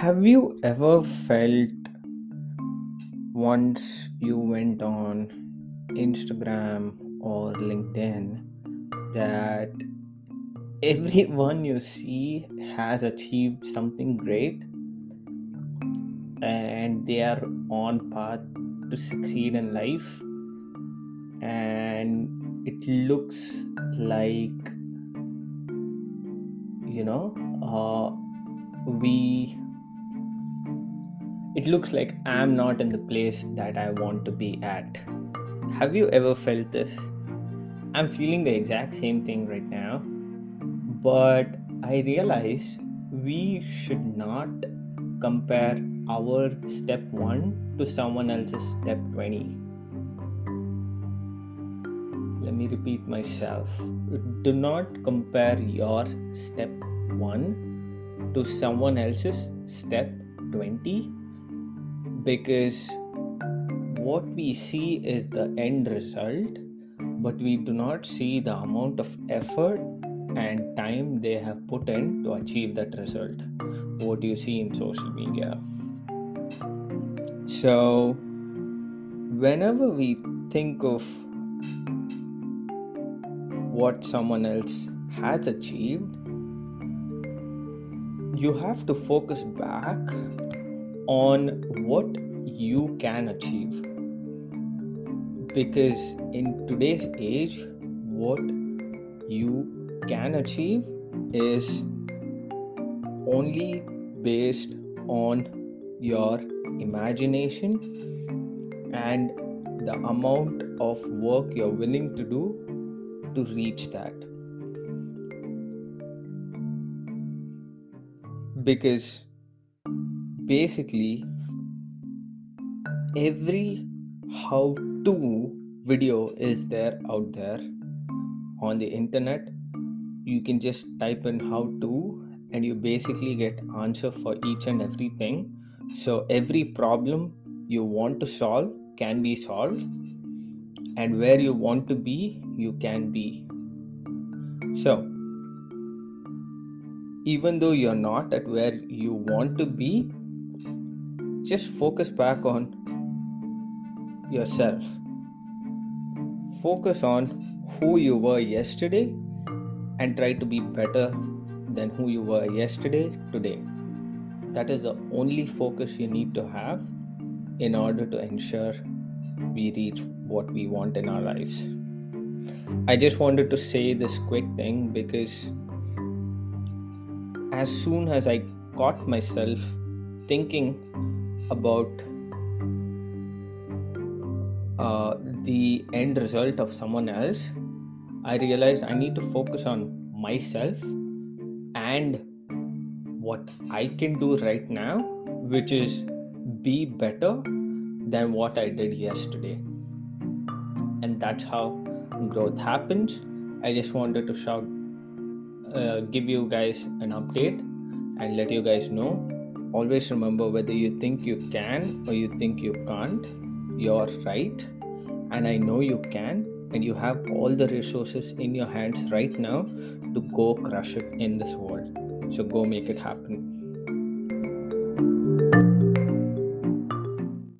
Have you ever felt once you went on Instagram or LinkedIn that everyone you see has achieved something great and they are on path to succeed in life? And it looks like you know uh, we it looks like i'm not in the place that i want to be at. Have you ever felt this? I'm feeling the exact same thing right now but i realize we should not compare our step 1 to someone else's step 20 let me repeat myself. Do not compare your step 1 to someone else's step 20 because what we see is the end result but we do not see the amount of effort and time they have put in to achieve that result. What you see in social media? So whenever we think of what someone else has achieved, you have to focus back on what you can achieve. Because in today's age, what you can achieve is only based on your imagination and the amount of work you're willing to do to reach that. Because basically, every how to video is there out there on the internet. You can just type in how to, and you basically get answer for each and everything. So every problem you want to solve can be solved and where you want to be, you can be. So, even though you're not at where you want to be, just focus back on yourself. Focus on who you were yesterday and try to be better than who you were yesterday today. That is the only focus you need to have in order to ensure we reach what we want in our lives. I just wanted to say this quick thing because as soon as I caught myself thinking about uh, the end result of someone else, I realized I need to focus on myself and what I can do right now, which is be better than what I did yesterday. And that's how growth happens. I just wanted to shout, uh, give you guys an update and let you guys know. Always remember whether you think you can or you think you can't, you're right. And I know you can, and you have all the resources in your hands right now to go crush it in this world. So go make it happen.